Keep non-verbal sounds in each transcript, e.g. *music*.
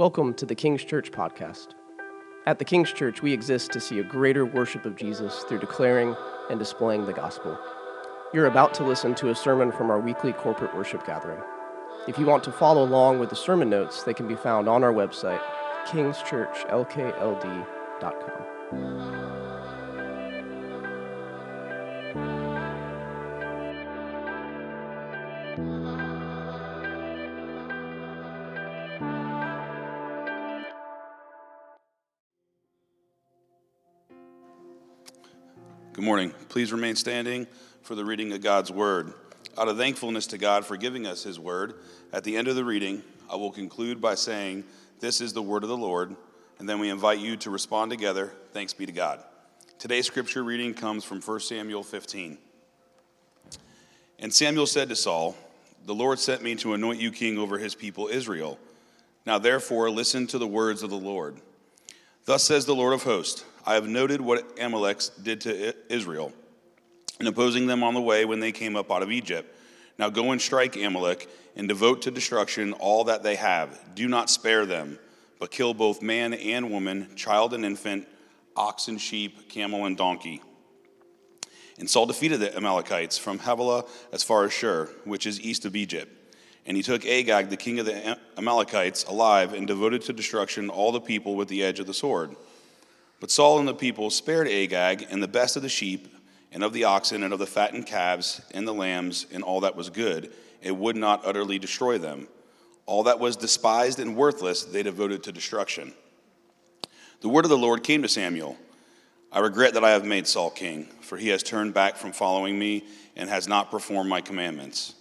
Welcome to the King's Church podcast. At the King's Church, we exist to see a greater worship of Jesus through declaring and displaying the gospel. You're about to listen to a sermon from our weekly corporate worship gathering. If you want to follow along with the sermon notes, they can be found on our website, kingschurchlkld.com. Please remain standing for the reading of God's word. Out of thankfulness to God for giving us his word, at the end of the reading, I will conclude by saying, This is the word of the Lord, and then we invite you to respond together. Thanks be to God. Today's scripture reading comes from 1 Samuel 15. And Samuel said to Saul, The Lord sent me to anoint you king over his people Israel. Now therefore, listen to the words of the Lord. Thus says the Lord of hosts I have noted what Amalek did to Israel in opposing them on the way when they came up out of Egypt. Now go and strike Amalek and devote to destruction all that they have. Do not spare them, but kill both man and woman, child and infant, ox and sheep, camel and donkey. And Saul defeated the Amalekites from Havilah as far as Shur, which is east of Egypt. And he took Agag, the king of the Amalekites, alive and devoted to destruction all the people with the edge of the sword. But Saul and the people spared Agag and the best of the sheep and of the oxen and of the fattened calves and the lambs and all that was good, It would not utterly destroy them. All that was despised and worthless they devoted to destruction. The word of the Lord came to Samuel I regret that I have made Saul king, for he has turned back from following me and has not performed my commandments.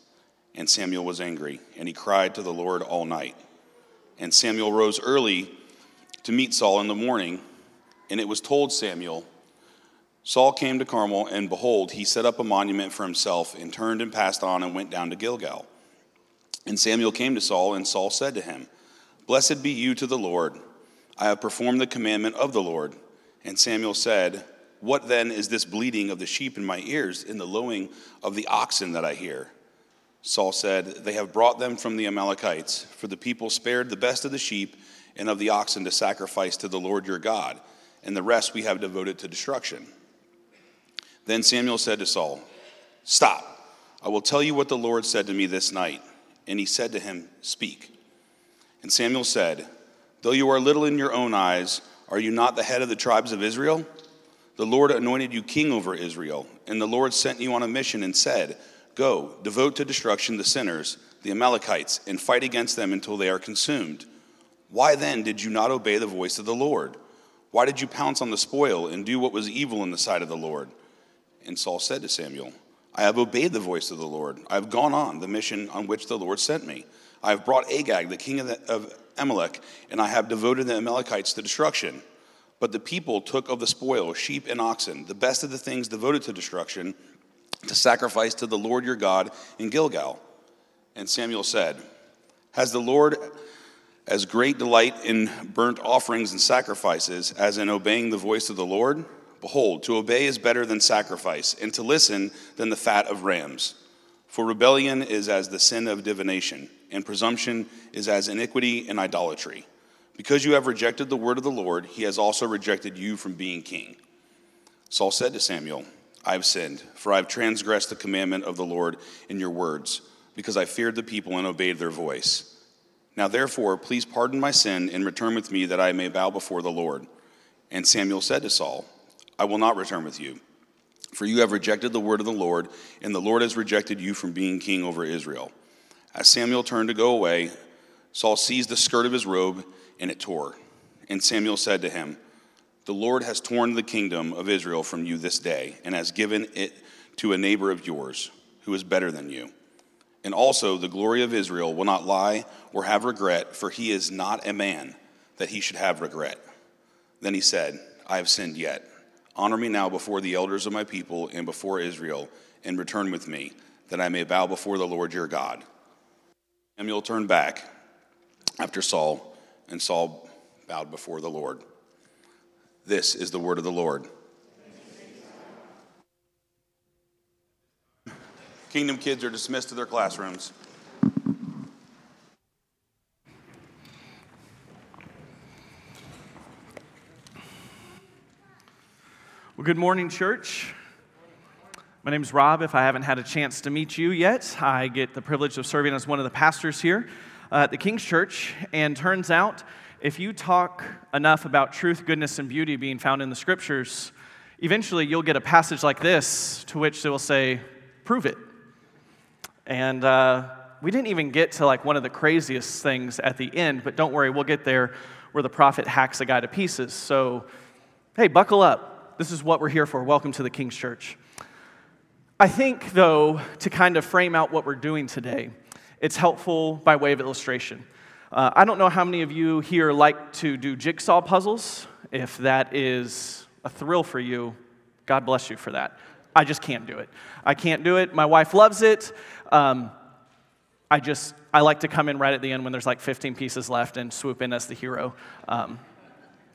And Samuel was angry, and he cried to the Lord all night. And Samuel rose early to meet Saul in the morning, and it was told Samuel, Saul came to Carmel, and behold, he set up a monument for himself, and turned and passed on and went down to Gilgal. And Samuel came to Saul, and Saul said to him, Blessed be you to the Lord. I have performed the commandment of the Lord. And Samuel said, What then is this bleating of the sheep in my ears, and the lowing of the oxen that I hear? Saul said, They have brought them from the Amalekites, for the people spared the best of the sheep and of the oxen to sacrifice to the Lord your God, and the rest we have devoted to destruction. Then Samuel said to Saul, Stop, I will tell you what the Lord said to me this night. And he said to him, Speak. And Samuel said, Though you are little in your own eyes, are you not the head of the tribes of Israel? The Lord anointed you king over Israel, and the Lord sent you on a mission and said, Go, devote to destruction the sinners, the Amalekites, and fight against them until they are consumed. Why then did you not obey the voice of the Lord? Why did you pounce on the spoil and do what was evil in the sight of the Lord? And Saul said to Samuel, I have obeyed the voice of the Lord. I have gone on the mission on which the Lord sent me. I have brought Agag, the king of, the, of Amalek, and I have devoted the Amalekites to destruction. But the people took of the spoil sheep and oxen, the best of the things devoted to destruction to sacrifice to the Lord your God in Gilgal. And Samuel said, Has the Lord as great delight in burnt offerings and sacrifices as in obeying the voice of the Lord? Behold, to obey is better than sacrifice, and to listen than the fat of rams. For rebellion is as the sin of divination, and presumption is as iniquity and idolatry. Because you have rejected the word of the Lord, he has also rejected you from being king. Saul said to Samuel, I have sinned, for I have transgressed the commandment of the Lord in your words, because I feared the people and obeyed their voice. Now, therefore, please pardon my sin and return with me that I may bow before the Lord. And Samuel said to Saul, I will not return with you, for you have rejected the word of the Lord, and the Lord has rejected you from being king over Israel. As Samuel turned to go away, Saul seized the skirt of his robe, and it tore. And Samuel said to him, the Lord has torn the kingdom of Israel from you this day and has given it to a neighbor of yours who is better than you. And also, the glory of Israel will not lie or have regret, for he is not a man that he should have regret. Then he said, I have sinned yet. Honor me now before the elders of my people and before Israel, and return with me, that I may bow before the Lord your God. Samuel turned back after Saul, and Saul bowed before the Lord. This is the word of the Lord. Kingdom kids are dismissed to their classrooms. Well, good morning, church. My name is Rob. If I haven't had a chance to meet you yet, I get the privilege of serving as one of the pastors here at the King's Church. And turns out, if you talk enough about truth, goodness, and beauty being found in the scriptures, eventually you'll get a passage like this to which they will say, Prove it. And uh, we didn't even get to like one of the craziest things at the end, but don't worry, we'll get there where the prophet hacks a guy to pieces. So, hey, buckle up this is what we're here for. Welcome to the King's Church. I think, though, to kind of frame out what we're doing today, it's helpful by way of illustration. Uh, I don't know how many of you here like to do jigsaw puzzles. If that is a thrill for you, God bless you for that. I just can't do it. I can't do it. My wife loves it. Um, I just, I like to come in right at the end when there's like 15 pieces left and swoop in as the hero. Um,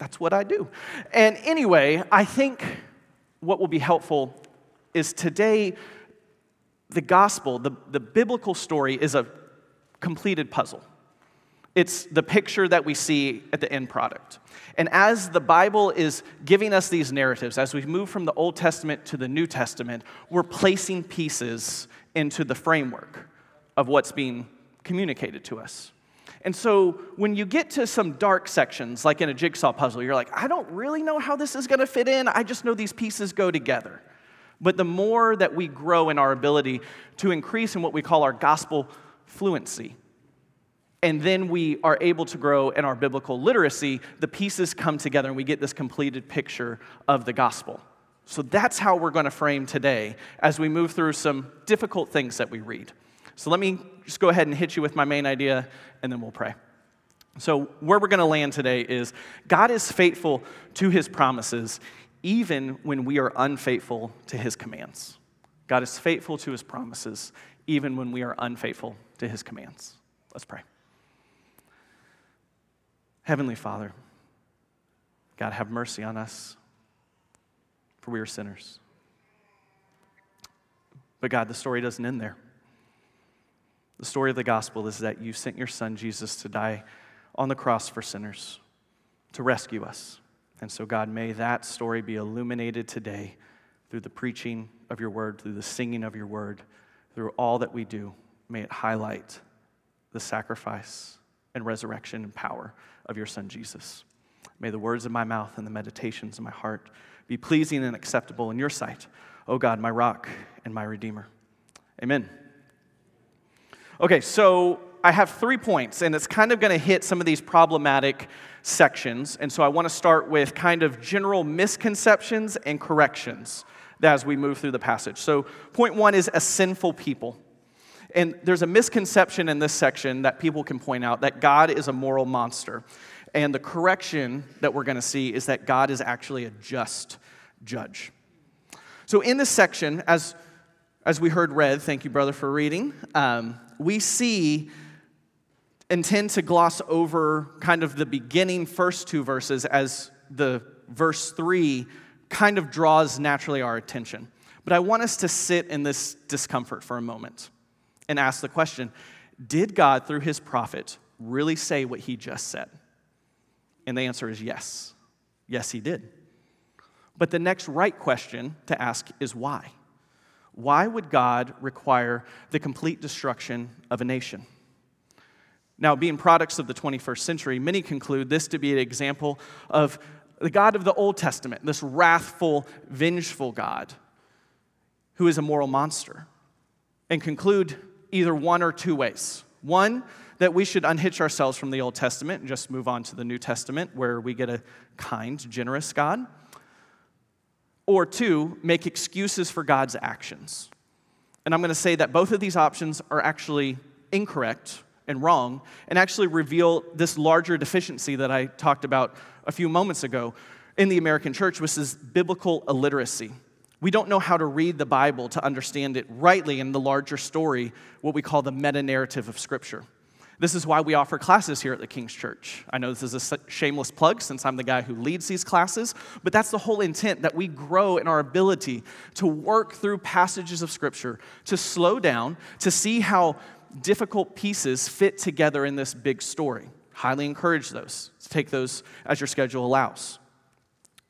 that's what I do. And anyway, I think what will be helpful is today the gospel, the, the biblical story, is a completed puzzle. It's the picture that we see at the end product. And as the Bible is giving us these narratives, as we move from the Old Testament to the New Testament, we're placing pieces into the framework of what's being communicated to us. And so when you get to some dark sections, like in a jigsaw puzzle, you're like, I don't really know how this is going to fit in. I just know these pieces go together. But the more that we grow in our ability to increase in what we call our gospel fluency, and then we are able to grow in our biblical literacy, the pieces come together and we get this completed picture of the gospel. So that's how we're going to frame today as we move through some difficult things that we read. So let me just go ahead and hit you with my main idea, and then we'll pray. So, where we're going to land today is God is faithful to his promises, even when we are unfaithful to his commands. God is faithful to his promises, even when we are unfaithful to his commands. Let's pray. Heavenly Father, God, have mercy on us, for we are sinners. But God, the story doesn't end there. The story of the gospel is that you sent your son Jesus to die on the cross for sinners, to rescue us. And so, God, may that story be illuminated today through the preaching of your word, through the singing of your word, through all that we do. May it highlight the sacrifice and resurrection and power of your son Jesus. May the words of my mouth and the meditations of my heart be pleasing and acceptable in your sight, O God, my rock and my redeemer. Amen. Okay, so I have three points, and it's kind of going to hit some of these problematic sections. And so I want to start with kind of general misconceptions and corrections as we move through the passage. So, point one is a sinful people. And there's a misconception in this section that people can point out that God is a moral monster. And the correction that we're going to see is that God is actually a just judge. So, in this section, as, as we heard read, thank you, brother, for reading. Um, we see and tend to gloss over kind of the beginning first two verses as the verse three kind of draws naturally our attention. But I want us to sit in this discomfort for a moment and ask the question Did God, through his prophet, really say what he just said? And the answer is yes. Yes, he did. But the next right question to ask is why? Why would God require the complete destruction of a nation? Now, being products of the 21st century, many conclude this to be an example of the God of the Old Testament, this wrathful, vengeful God who is a moral monster, and conclude either one or two ways. One, that we should unhitch ourselves from the Old Testament and just move on to the New Testament, where we get a kind, generous God or two, make excuses for God's actions. And I'm going to say that both of these options are actually incorrect and wrong, and actually reveal this larger deficiency that I talked about a few moments ago in the American church, which is biblical illiteracy. We don't know how to read the Bible to understand it rightly in the larger story, what we call the meta narrative of Scripture. This is why we offer classes here at the King's Church. I know this is a shameless plug since I'm the guy who leads these classes, but that's the whole intent that we grow in our ability to work through passages of Scripture, to slow down, to see how difficult pieces fit together in this big story. Highly encourage those. To take those as your schedule allows.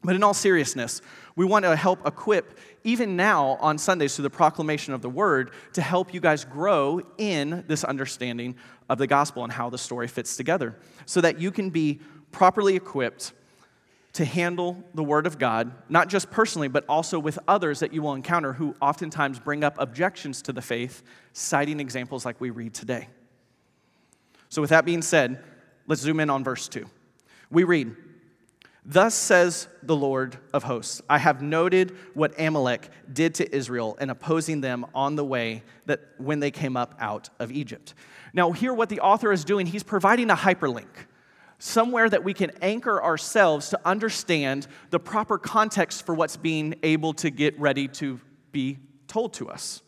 But in all seriousness, we want to help equip, even now on Sundays, through the proclamation of the word, to help you guys grow in this understanding of the gospel and how the story fits together, so that you can be properly equipped to handle the Word of God, not just personally, but also with others that you will encounter who oftentimes bring up objections to the faith, citing examples like we read today. So, with that being said, let's zoom in on verse 2. We read, Thus says the Lord of hosts I have noted what Amalek did to Israel in opposing them on the way that when they came up out of Egypt. Now, here, what the author is doing, he's providing a hyperlink somewhere that we can anchor ourselves to understand the proper context for what's being able to get ready to be told to us.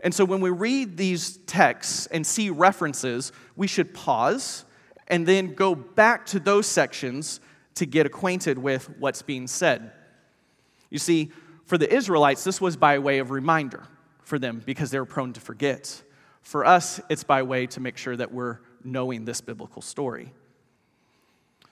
And so when we read these texts and see references, we should pause and then go back to those sections to get acquainted with what's being said. You see, for the Israelites, this was by way of reminder for them because they were prone to forget. For us, it's by way to make sure that we're knowing this biblical story.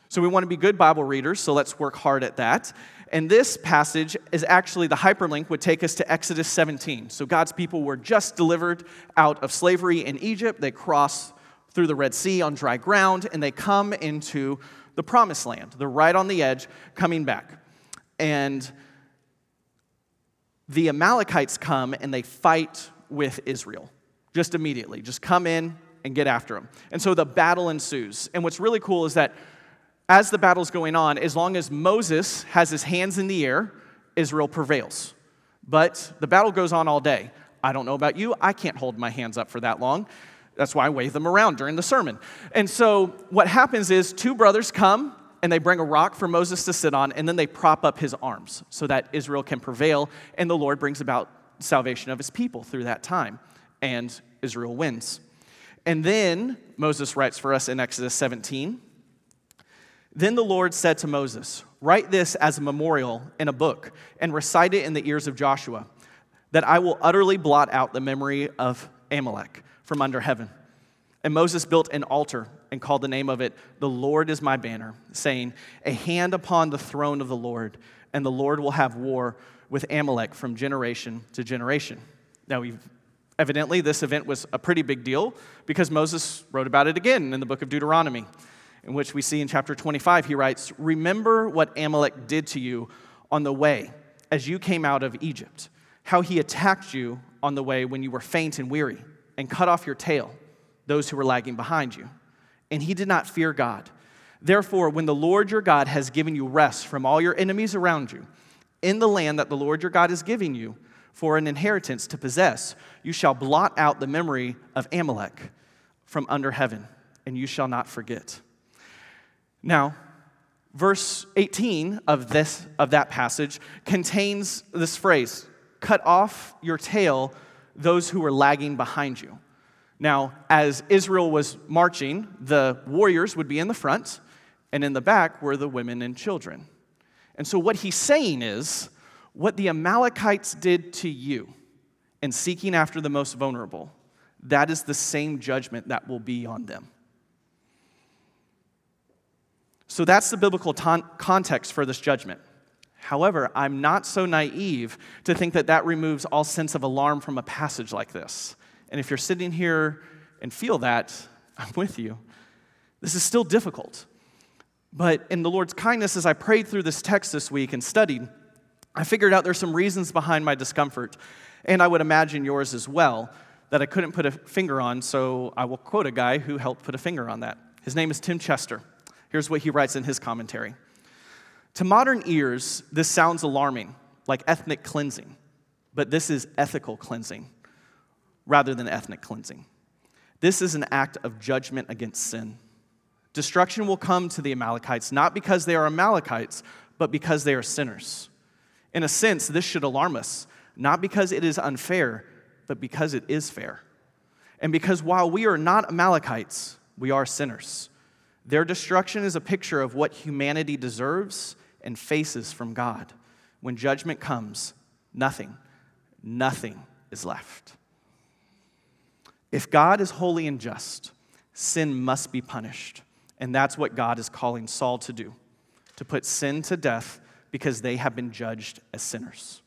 So we want to be good Bible readers, so let's work hard at that. And this passage is actually the hyperlink would take us to Exodus 17. So God's people were just delivered out of slavery in Egypt. They cross through the Red Sea on dry ground and they come into the promised land. They're right on the edge coming back. And the Amalekites come and they fight with Israel just immediately. Just come in and get after them. And so the battle ensues. And what's really cool is that as the battle's going on, as long as Moses has his hands in the air, Israel prevails. But the battle goes on all day. I don't know about you, I can't hold my hands up for that long. That's why I wave them around during the sermon. And so what happens is two brothers come and they bring a rock for Moses to sit on, and then they prop up his arms so that Israel can prevail, and the Lord brings about salvation of his people through that time, and Israel wins. And then Moses writes for us in Exodus 17 then the Lord said to Moses, Write this as a memorial in a book and recite it in the ears of Joshua, that I will utterly blot out the memory of Amalek from under heaven. And Moses built an altar and called the name of it, The Lord is my banner, saying, A hand upon the throne of the Lord, and the Lord will have war with Amalek from generation to generation. Now, evidently, this event was a pretty big deal because Moses wrote about it again in the book of Deuteronomy in which we see in chapter 25, he writes, Remember what Amalek did to you on the way as you came out of Egypt, how he attacked you on the way when you were faint and weary, and cut off your tail, those who were lagging behind you. And he did not fear God. Therefore, when the Lord your God has given you rest from all your enemies around you, in the land that the Lord your God is giving you for an inheritance to possess, you shall blot out the memory of Amalek from under heaven, and you shall not forget. Now, verse 18 of this of that passage contains this phrase, cut off your tail those who were lagging behind you. Now, as Israel was marching, the warriors would be in the front, and in the back were the women and children. And so, what he's saying is, what the Amalekites did to you in seeking after the most vulnerable, that is the same judgment that will be on them. So that's the biblical ton- context for this judgment. However, I'm not so naive to think that that removes all sense of alarm from a passage like this. And if you're sitting here and feel that, *laughs* I'm with you. This is still difficult. But in the Lord's kindness, as I prayed through this text this week and studied, I figured out there's some reasons behind my discomfort, and I would imagine yours as well, that I couldn't put a finger on, so I will quote a guy who helped put a finger on that. His name is Tim Chester. Here's what he writes in his commentary To modern ears, this sounds alarming, like ethnic cleansing, but this is ethical cleansing rather than ethnic cleansing. This is an act of judgment against sin. Destruction will come to the Amalekites not because they are Amalekites, but because they are sinners. In a sense, this should alarm us, not because it is unfair, but because it is fair. And because while we are not Amalekites, we are sinners. Their destruction is a picture of what humanity deserves and faces from God. When judgment comes, nothing, nothing is left. If God is holy and just, sin must be punished. And that's what God is calling Saul to do to put sin to death because they have been judged as sinners.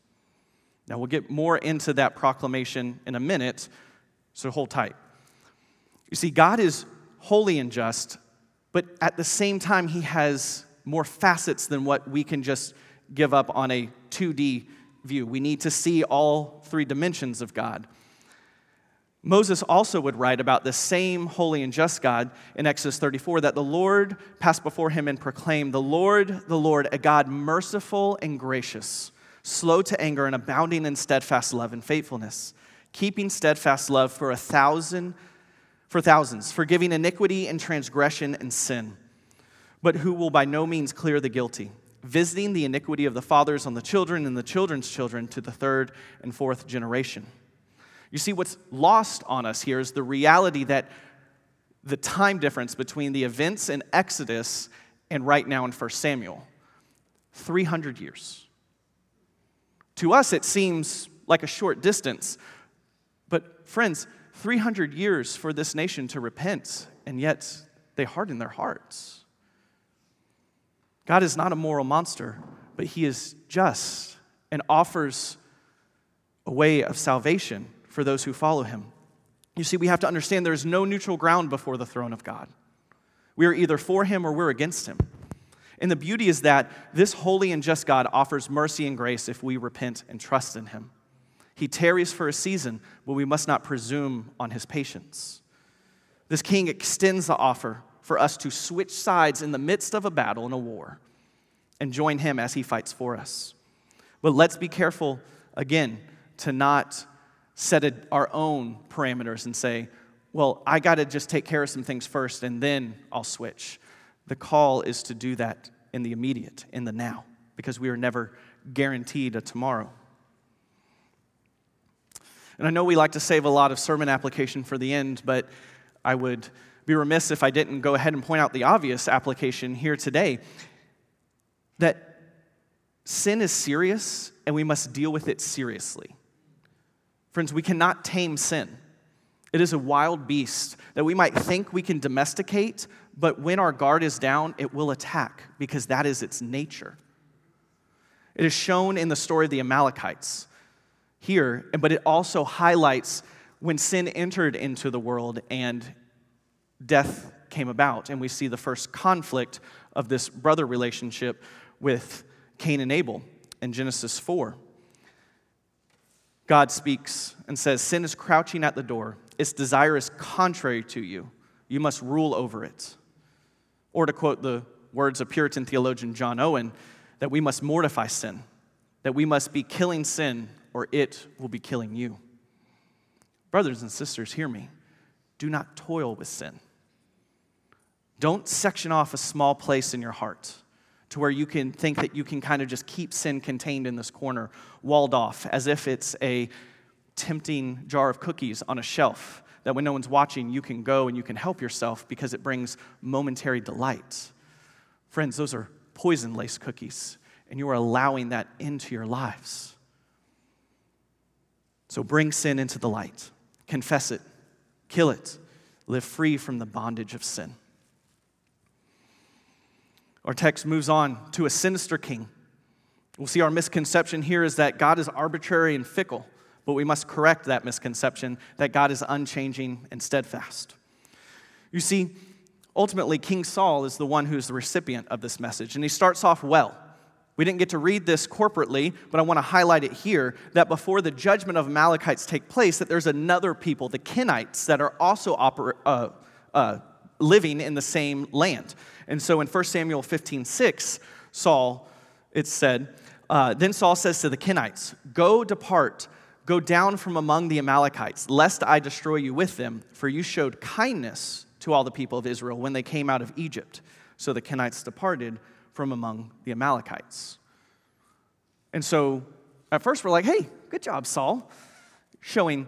Now, we'll get more into that proclamation in a minute, so hold tight. You see, God is holy and just, but at the same time, He has more facets than what we can just give up on a 2D view. We need to see all three dimensions of God. Moses also would write about the same holy and just God in Exodus 34 that the Lord passed before him and proclaimed, The Lord, the Lord, a God merciful and gracious, slow to anger and abounding in steadfast love and faithfulness, keeping steadfast love for a thousand for thousands, forgiving iniquity and transgression and sin, but who will by no means clear the guilty, visiting the iniquity of the fathers on the children and the children's children to the third and fourth generation. You see, what's lost on us here is the reality that the time difference between the events in Exodus and right now in 1 Samuel 300 years. To us, it seems like a short distance. But, friends, 300 years for this nation to repent, and yet they harden their hearts. God is not a moral monster, but He is just and offers a way of salvation for those who follow him. You see, we have to understand there is no neutral ground before the throne of God. We are either for him or we're against him. And the beauty is that this holy and just God offers mercy and grace if we repent and trust in him. He tarries for a season, but we must not presume on his patience. This king extends the offer for us to switch sides in the midst of a battle and a war and join him as he fights for us. But let's be careful, again, to not set a, our own parameters and say, well, I got to just take care of some things first and then I'll switch. The call is to do that in the immediate, in the now, because we are never guaranteed a tomorrow. And I know we like to save a lot of sermon application for the end, but I would be remiss if I didn't go ahead and point out the obvious application here today that sin is serious and we must deal with it seriously. Friends, we cannot tame sin. It is a wild beast that we might think we can domesticate, but when our guard is down, it will attack because that is its nature. It is shown in the story of the Amalekites here, but it also highlights when sin entered into the world and death came about. And we see the first conflict of this brother relationship with Cain and Abel in Genesis 4. God speaks and says, Sin is crouching at the door. Its desire is contrary to you. You must rule over it. Or to quote the words of Puritan theologian John Owen, that we must mortify sin, that we must be killing sin, or it will be killing you. Brothers and sisters, hear me. Do not toil with sin. Don't section off a small place in your heart to where you can think that you can kind of just keep sin contained in this corner, walled off, as if it's a tempting jar of cookies on a shelf that when no one's watching, you can go and you can help yourself because it brings momentary delight. Friends, those are poison laced cookies, and you are allowing that into your lives. So bring sin into the light, confess it, kill it, live free from the bondage of sin. Our text moves on to a sinister king. We'll see our misconception here is that God is arbitrary and fickle, but we must correct that misconception that God is unchanging and steadfast. You see, ultimately, King Saul is the one who's the recipient of this message, and he starts off well. We didn't get to read this corporately, but I want to highlight it here that before the judgment of Amalekites take place, that there's another people, the Kenites, that are also oper- uh, uh, living in the same land. And so in 1 Samuel 15 6, Saul, it said, uh, Then Saul says to the Kenites, Go depart, go down from among the Amalekites, lest I destroy you with them, for you showed kindness to all the people of Israel when they came out of Egypt. So the Kenites departed from among the Amalekites. And so at first we're like, hey, good job, Saul, showing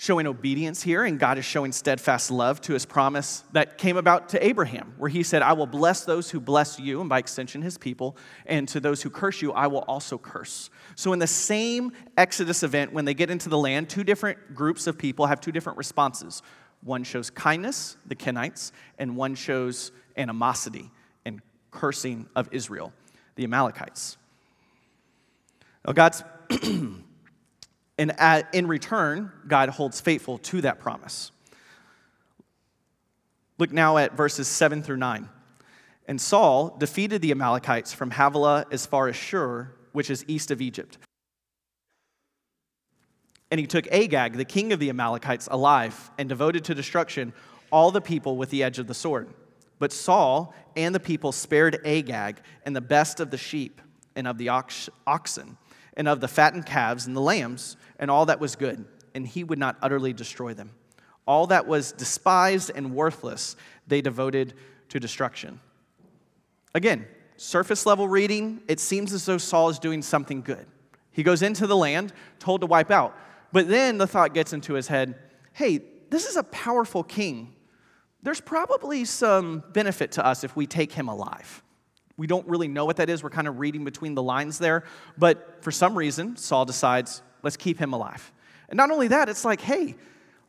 showing obedience here, and God is showing steadfast love to his promise that came about to Abraham, where he said, I will bless those who bless you, and by extension, his people, and to those who curse you, I will also curse. So, in the same Exodus event, when they get into the land, two different groups of people have two different responses. One shows kindness, the Kenites, and one shows animosity and cursing of Israel. the Amalekites. Now, God's, *clears throat* and at, in return, God holds faithful to that promise. Look now at verses 7 through 9. And Saul defeated the Amalekites from Havilah as far as Shur, which is east of Egypt. And he took Agag, the king of the Amalekites, alive and devoted to destruction all the people with the edge of the sword. But Saul and the people spared Agag and the best of the sheep and of the ox- oxen and of the fattened calves and the lambs and all that was good, and he would not utterly destroy them. All that was despised and worthless, they devoted to destruction. Again, surface level reading, it seems as though Saul is doing something good. He goes into the land, told to wipe out. But then the thought gets into his head hey, this is a powerful king. There's probably some benefit to us if we take him alive. We don't really know what that is. We're kind of reading between the lines there. But for some reason, Saul decides, let's keep him alive. And not only that, it's like, hey,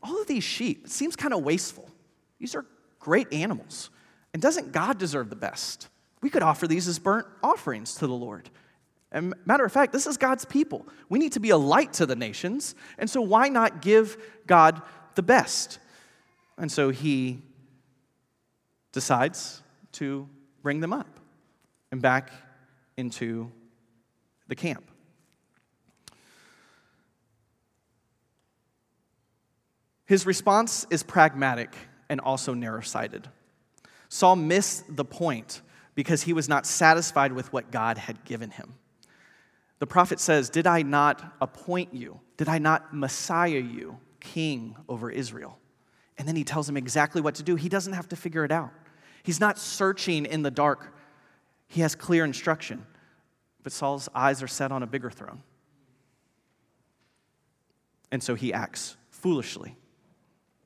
all of these sheep, it seems kind of wasteful. These are great animals. And doesn't God deserve the best? We could offer these as burnt offerings to the Lord. And matter of fact, this is God's people. We need to be a light to the nations. And so why not give God the best? And so he decides to bring them up and back into the camp. His response is pragmatic and also narrow sighted. Saul missed the point because he was not satisfied with what God had given him. The prophet says, Did I not appoint you? Did I not Messiah you, king over Israel? And then he tells him exactly what to do. He doesn't have to figure it out. He's not searching in the dark, he has clear instruction. But Saul's eyes are set on a bigger throne. And so he acts foolishly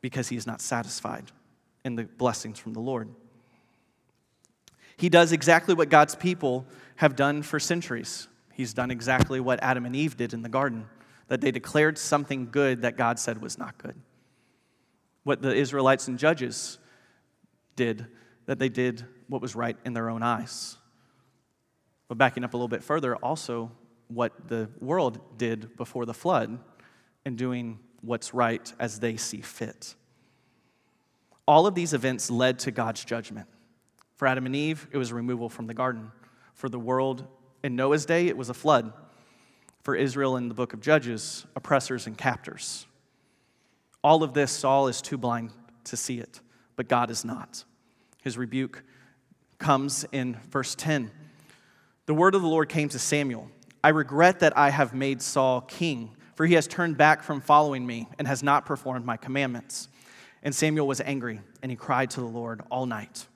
because he is not satisfied in the blessings from the Lord. He does exactly what God's people have done for centuries. He's done exactly what Adam and Eve did in the garden, that they declared something good that God said was not good. What the Israelites and judges did, that they did what was right in their own eyes. But backing up a little bit further, also what the world did before the flood and doing what's right as they see fit. All of these events led to God's judgment. For Adam and Eve, it was removal from the garden. For the world in Noah's day, it was a flood. For Israel in the book of Judges, oppressors and captors. All of this, Saul is too blind to see it, but God is not. His rebuke comes in verse 10. The word of the Lord came to Samuel I regret that I have made Saul king, for he has turned back from following me and has not performed my commandments. And Samuel was angry, and he cried to the Lord all night.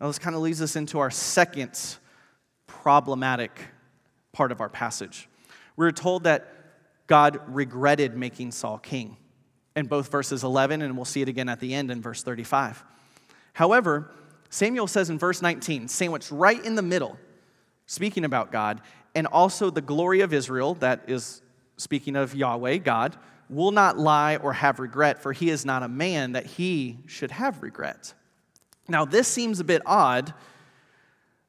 Now, this kind of leads us into our second problematic part of our passage. We're told that God regretted making Saul king in both verses 11, and we'll see it again at the end in verse 35. However, Samuel says in verse 19, sandwiched right in the middle, speaking about God, and also the glory of Israel, that is speaking of Yahweh, God, will not lie or have regret, for he is not a man that he should have regret. Now, this seems a bit odd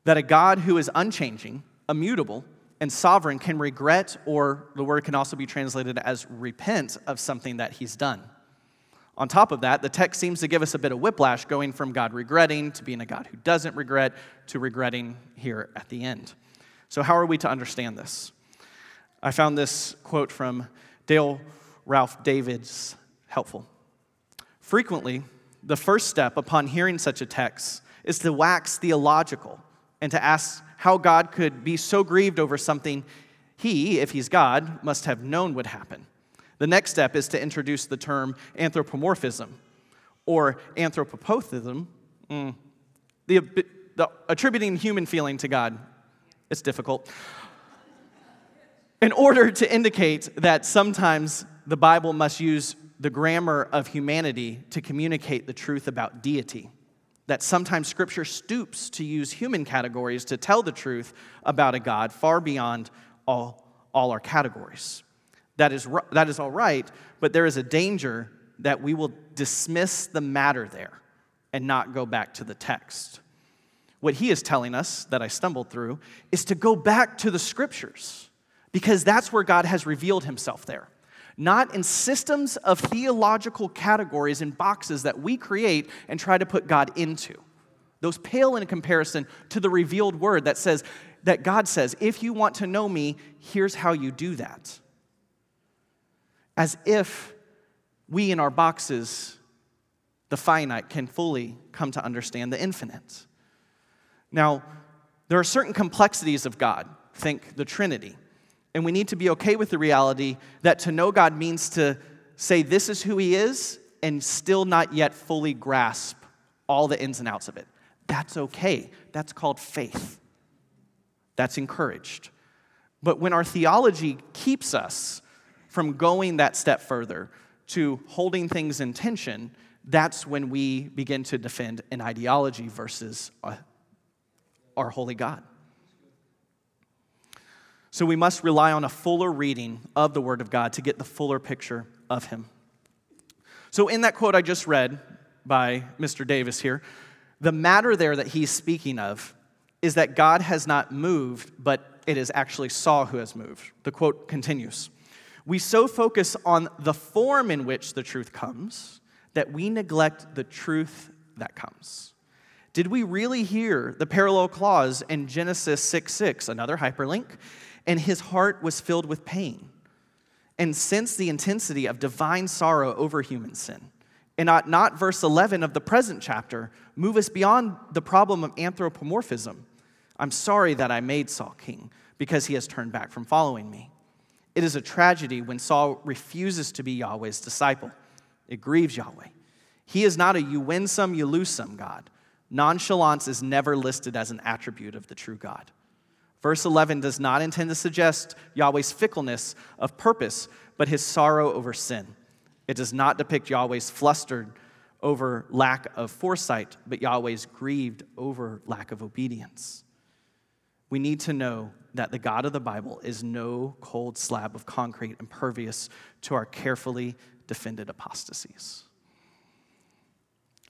that a God who is unchanging, immutable, and sovereign can regret, or the word can also be translated as repent of something that he's done. On top of that, the text seems to give us a bit of whiplash going from God regretting to being a God who doesn't regret to regretting here at the end. So, how are we to understand this? I found this quote from Dale Ralph Davis helpful. Frequently, the first step upon hearing such a text is to wax theological and to ask how God could be so grieved over something he, if he's God, must have known would happen. The next step is to introduce the term anthropomorphism or anthropopathism, mm, the, the attributing human feeling to God. It's difficult. In order to indicate that sometimes the Bible must use the grammar of humanity to communicate the truth about deity. That sometimes Scripture stoops to use human categories to tell the truth about a God far beyond all, all our categories. That is, that is all right, but there is a danger that we will dismiss the matter there and not go back to the text. what he is telling us that I stumbled through is to go back to the scriptures because that's where God has revealed himself there. Not in systems of theological categories and boxes that we create and try to put God into. Those pale in comparison to the revealed word that says, that God says, if you want to know me, here's how you do that. As if we in our boxes, the finite, can fully come to understand the infinite. Now, there are certain complexities of God. Think the Trinity. And we need to be okay with the reality that to know God means to say this is who He is and still not yet fully grasp all the ins and outs of it. That's okay. That's called faith. That's encouraged. But when our theology keeps us from going that step further to holding things in tension, that's when we begin to defend an ideology versus a, our holy God. So we must rely on a fuller reading of the Word of God to get the fuller picture of Him. So, in that quote I just read by Mr. Davis here, the matter there that he's speaking of is that God has not moved, but it is actually Saul who has moved. The quote continues We so focus on the form in which the truth comes that we neglect the truth that comes. Did we really hear the parallel clause in Genesis 6 6, another hyperlink? And his heart was filled with pain. And sense the intensity of divine sorrow over human sin. And ought not verse 11 of the present chapter move us beyond the problem of anthropomorphism? I'm sorry that I made Saul king because he has turned back from following me. It is a tragedy when Saul refuses to be Yahweh's disciple. It grieves Yahweh. He is not a you win some, you lose some God. Nonchalance is never listed as an attribute of the true God. Verse 11 does not intend to suggest Yahweh's fickleness of purpose, but his sorrow over sin. It does not depict Yahweh's flustered over lack of foresight, but Yahweh's grieved over lack of obedience. We need to know that the God of the Bible is no cold slab of concrete impervious to our carefully defended apostasies.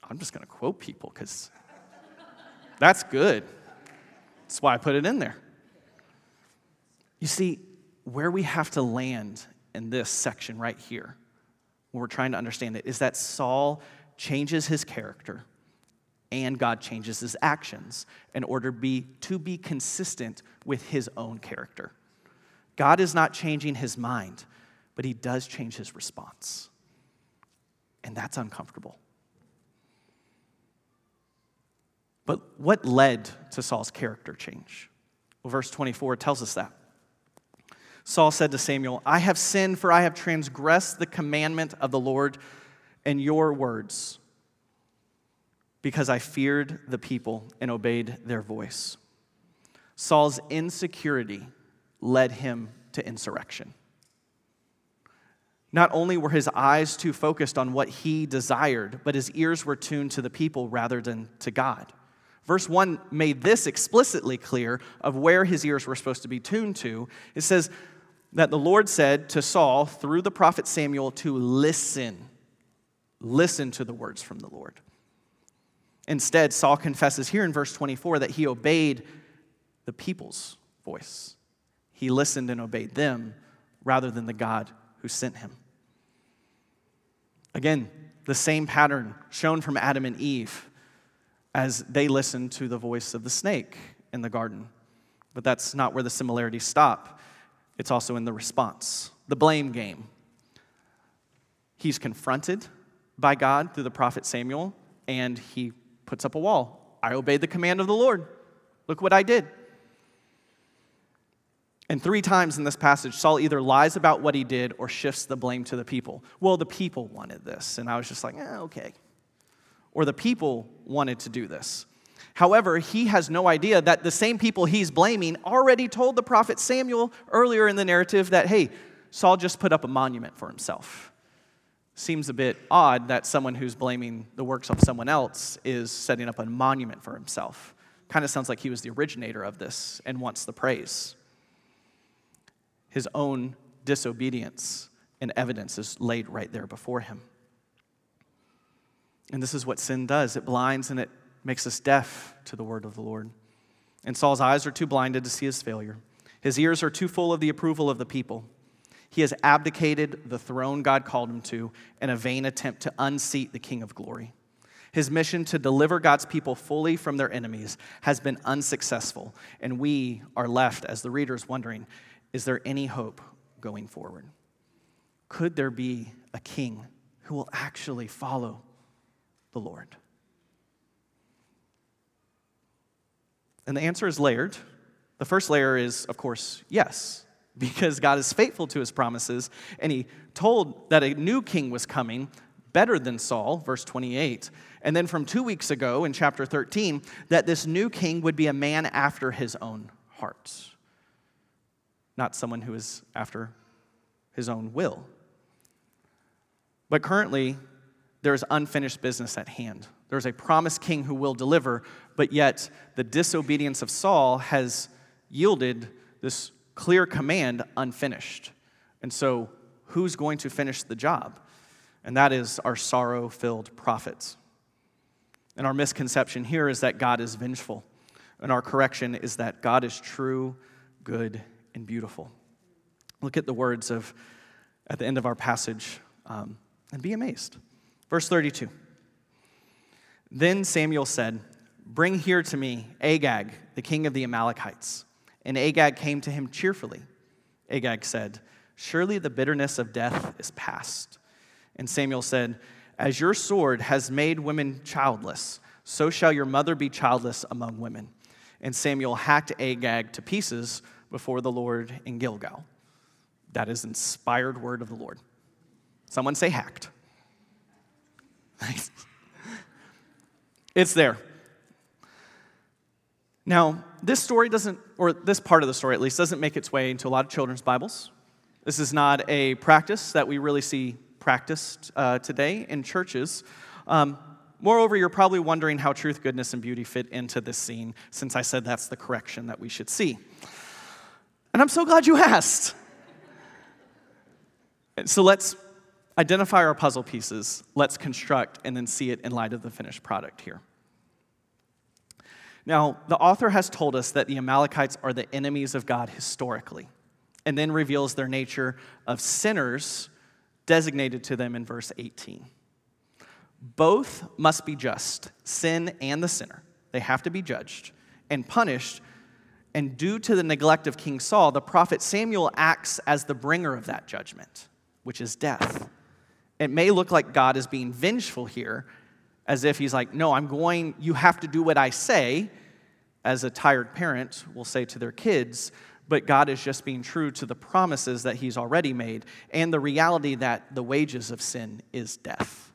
I'm just going to quote people because that's good. That's why I put it in there. You see, where we have to land in this section right here, when we're trying to understand it, is that Saul changes his character and God changes his actions in order be, to be consistent with his own character. God is not changing his mind, but he does change his response. And that's uncomfortable. But what led to Saul's character change? Well, verse 24 tells us that. Saul said to Samuel, I have sinned, for I have transgressed the commandment of the Lord and your words, because I feared the people and obeyed their voice. Saul's insecurity led him to insurrection. Not only were his eyes too focused on what he desired, but his ears were tuned to the people rather than to God. Verse 1 made this explicitly clear of where his ears were supposed to be tuned to. It says that the Lord said to Saul through the prophet Samuel to listen. Listen to the words from the Lord. Instead, Saul confesses here in verse 24 that he obeyed the people's voice. He listened and obeyed them rather than the God who sent him. Again, the same pattern shown from Adam and Eve as they listened to the voice of the snake in the garden. But that's not where the similarities stop, it's also in the response, the blame game. He's confronted by God through the prophet Samuel, and he puts up a wall. I obeyed the command of the Lord. Look what I did. And three times in this passage, Saul either lies about what he did or shifts the blame to the people. Well, the people wanted this. And I was just like, eh, okay. Or the people wanted to do this. However, he has no idea that the same people he's blaming already told the prophet Samuel earlier in the narrative that, hey, Saul just put up a monument for himself. Seems a bit odd that someone who's blaming the works of someone else is setting up a monument for himself. Kind of sounds like he was the originator of this and wants the praise. His own disobedience and evidence is laid right there before him. And this is what sin does it blinds and it makes us deaf to the word of the Lord. And Saul's eyes are too blinded to see his failure. His ears are too full of the approval of the people. He has abdicated the throne God called him to in a vain attempt to unseat the King of glory. His mission to deliver God's people fully from their enemies has been unsuccessful, and we are left as the readers wondering is there any hope going forward? Could there be a king who will actually follow the Lord? And the answer is layered. The first layer is, of course, yes, because God is faithful to his promises, and he told that a new king was coming better than Saul, verse 28. And then from two weeks ago in chapter 13, that this new king would be a man after his own heart, not someone who is after his own will. But currently, there is unfinished business at hand. There's a promised king who will deliver, but yet the disobedience of Saul has yielded this clear command unfinished. And so, who's going to finish the job? And that is our sorrow filled prophets. And our misconception here is that God is vengeful. And our correction is that God is true, good, and beautiful. Look at the words of at the end of our passage um, and be amazed. Verse 32. Then Samuel said, Bring here to me Agag, the king of the Amalekites. And Agag came to him cheerfully. Agag said, Surely the bitterness of death is past. And Samuel said, As your sword has made women childless, so shall your mother be childless among women. And Samuel hacked Agag to pieces before the Lord in Gilgal. That is inspired word of the Lord. Someone say hacked. *laughs* it's there. Now, this story doesn't, or this part of the story at least, doesn't make its way into a lot of children's Bibles. This is not a practice that we really see practiced uh, today in churches. Um, moreover, you're probably wondering how truth, goodness, and beauty fit into this scene, since I said that's the correction that we should see. And I'm so glad you asked. So let's identify our puzzle pieces, let's construct, and then see it in light of the finished product here. Now, the author has told us that the Amalekites are the enemies of God historically, and then reveals their nature of sinners designated to them in verse 18. Both must be just, sin and the sinner. They have to be judged and punished. And due to the neglect of King Saul, the prophet Samuel acts as the bringer of that judgment, which is death. It may look like God is being vengeful here, as if he's like, No, I'm going, you have to do what I say, as a tired parent will say to their kids, but God is just being true to the promises that he's already made and the reality that the wages of sin is death.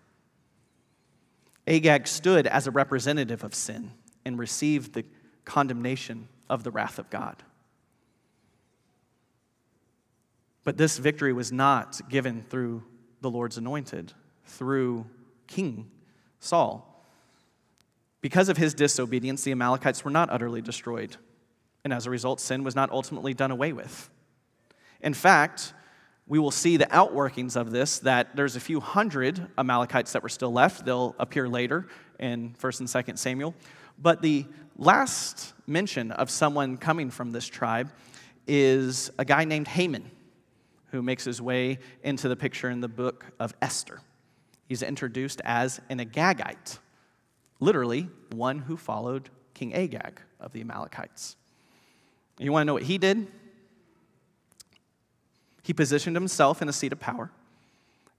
Agag stood as a representative of sin and received the condemnation of the wrath of God. But this victory was not given through the Lord's anointed, through King Saul. Because of his disobedience, the Amalekites were not utterly destroyed. And as a result, sin was not ultimately done away with. In fact, we will see the outworkings of this that there's a few hundred Amalekites that were still left. They'll appear later in 1st and 2nd Samuel. But the last mention of someone coming from this tribe is a guy named Haman, who makes his way into the picture in the book of Esther. He's introduced as an Agagite, literally one who followed King Agag of the Amalekites. You want to know what he did? He positioned himself in a seat of power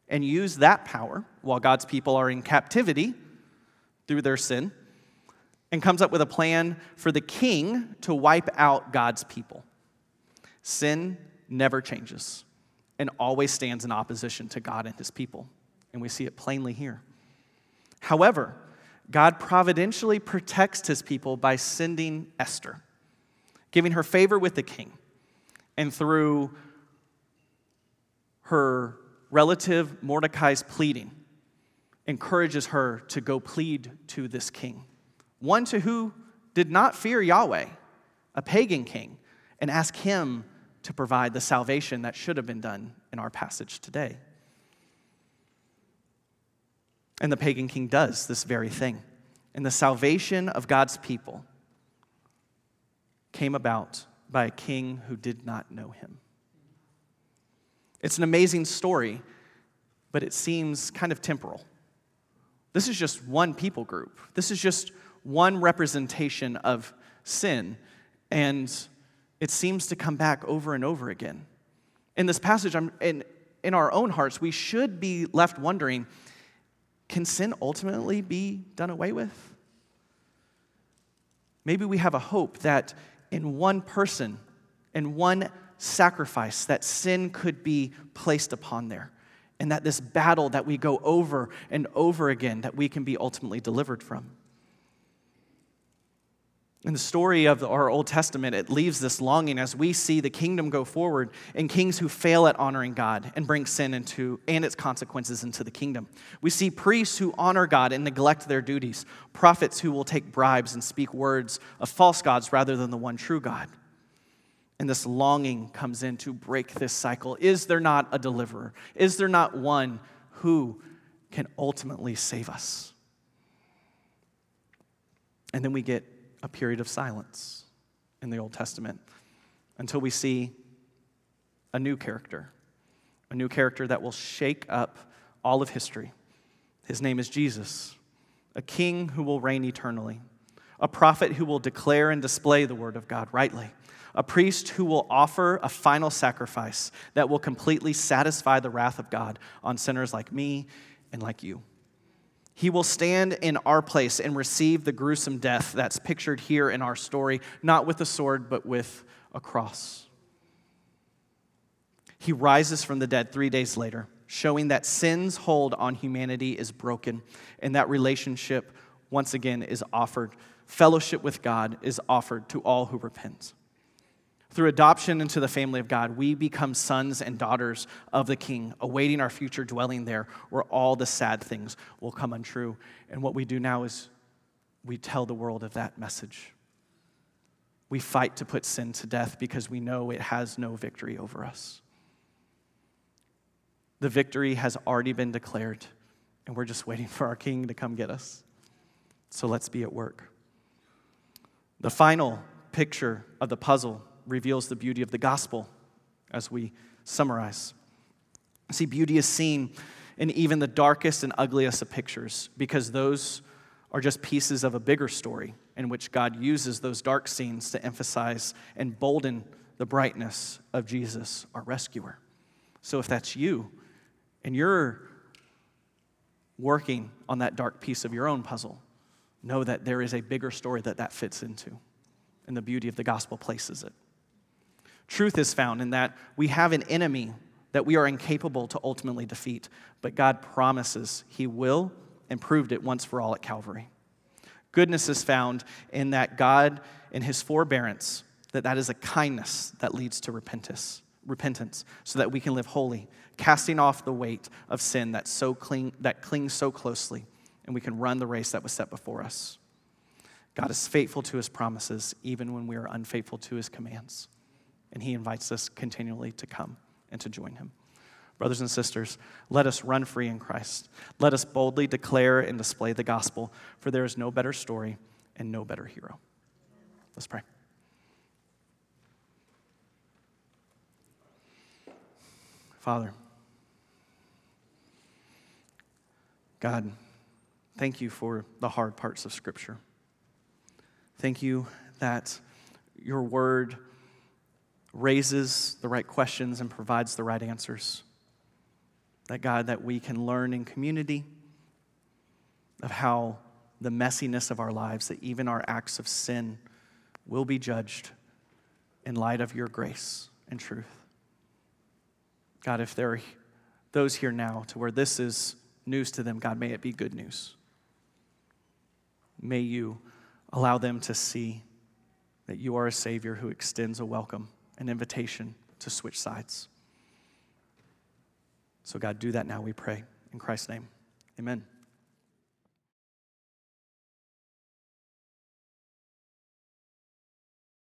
and used that power while God's people are in captivity through their sin and comes up with a plan for the king to wipe out God's people. Sin never changes and always stands in opposition to God and his people. And we see it plainly here. However, God providentially protects his people by sending Esther, giving her favor with the king, and through her relative Mordecai's pleading, encourages her to go plead to this king, one to who did not fear Yahweh, a pagan king, and ask him to provide the salvation that should have been done in our passage today. And the pagan king does this very thing. And the salvation of God's people came about by a king who did not know him. It's an amazing story, but it seems kind of temporal. This is just one people group. This is just one representation of sin, and it seems to come back over and over again. In this passage, I'm, in, in our own hearts, we should be left wondering can sin ultimately be done away with? Maybe we have a hope that in one person, in one sacrifice, that sin could be placed upon there. And that this battle that we go over and over again, that we can be ultimately delivered from. In the story of our Old Testament, it leaves this longing as we see the kingdom go forward and kings who fail at honoring God and bring sin into and its consequences into the kingdom. We see priests who honor God and neglect their duties, prophets who will take bribes and speak words of false gods rather than the one true God. And this longing comes in to break this cycle. Is there not a deliverer? Is there not one who can ultimately save us? And then we get a period of silence in the Old Testament until we see a new character, a new character that will shake up all of history. His name is Jesus, a king who will reign eternally, a prophet who will declare and display the word of God rightly, a priest who will offer a final sacrifice that will completely satisfy the wrath of God on sinners like me and like you. He will stand in our place and receive the gruesome death that's pictured here in our story, not with a sword, but with a cross. He rises from the dead three days later, showing that sin's hold on humanity is broken and that relationship, once again, is offered. Fellowship with God is offered to all who repent. Through adoption into the family of God, we become sons and daughters of the King, awaiting our future dwelling there where all the sad things will come untrue. And what we do now is we tell the world of that message. We fight to put sin to death because we know it has no victory over us. The victory has already been declared, and we're just waiting for our King to come get us. So let's be at work. The final picture of the puzzle reveals the beauty of the gospel as we summarize. See, beauty is seen in even the darkest and ugliest of pictures because those are just pieces of a bigger story in which God uses those dark scenes to emphasize and bolden the brightness of Jesus, our rescuer. So if that's you and you're working on that dark piece of your own puzzle, know that there is a bigger story that that fits into, and the beauty of the gospel places it. Truth is found in that we have an enemy that we are incapable to ultimately defeat, but God promises He will and proved it once for all at Calvary. Goodness is found in that God, in His forbearance, that that is a kindness that leads to repentance, repentance, so that we can live holy, casting off the weight of sin that so cling, that clings so closely, and we can run the race that was set before us. God is faithful to His promises, even when we are unfaithful to His commands and he invites us continually to come and to join him. Brothers and sisters, let us run free in Christ. Let us boldly declare and display the gospel, for there is no better story and no better hero. Let's pray. Father, God, thank you for the hard parts of Scripture. Thank you that your word raises the right questions and provides the right answers. That God, that we can learn in community of how the messiness of our lives, that even our acts of sin will be judged in light of your grace and truth. God, if there are those here now to where this is news to them, God, may it be good news. May you allow them to see that you are a Savior who extends a welcome an invitation to switch sides. So, God, do that now, we pray. In Christ's name, amen.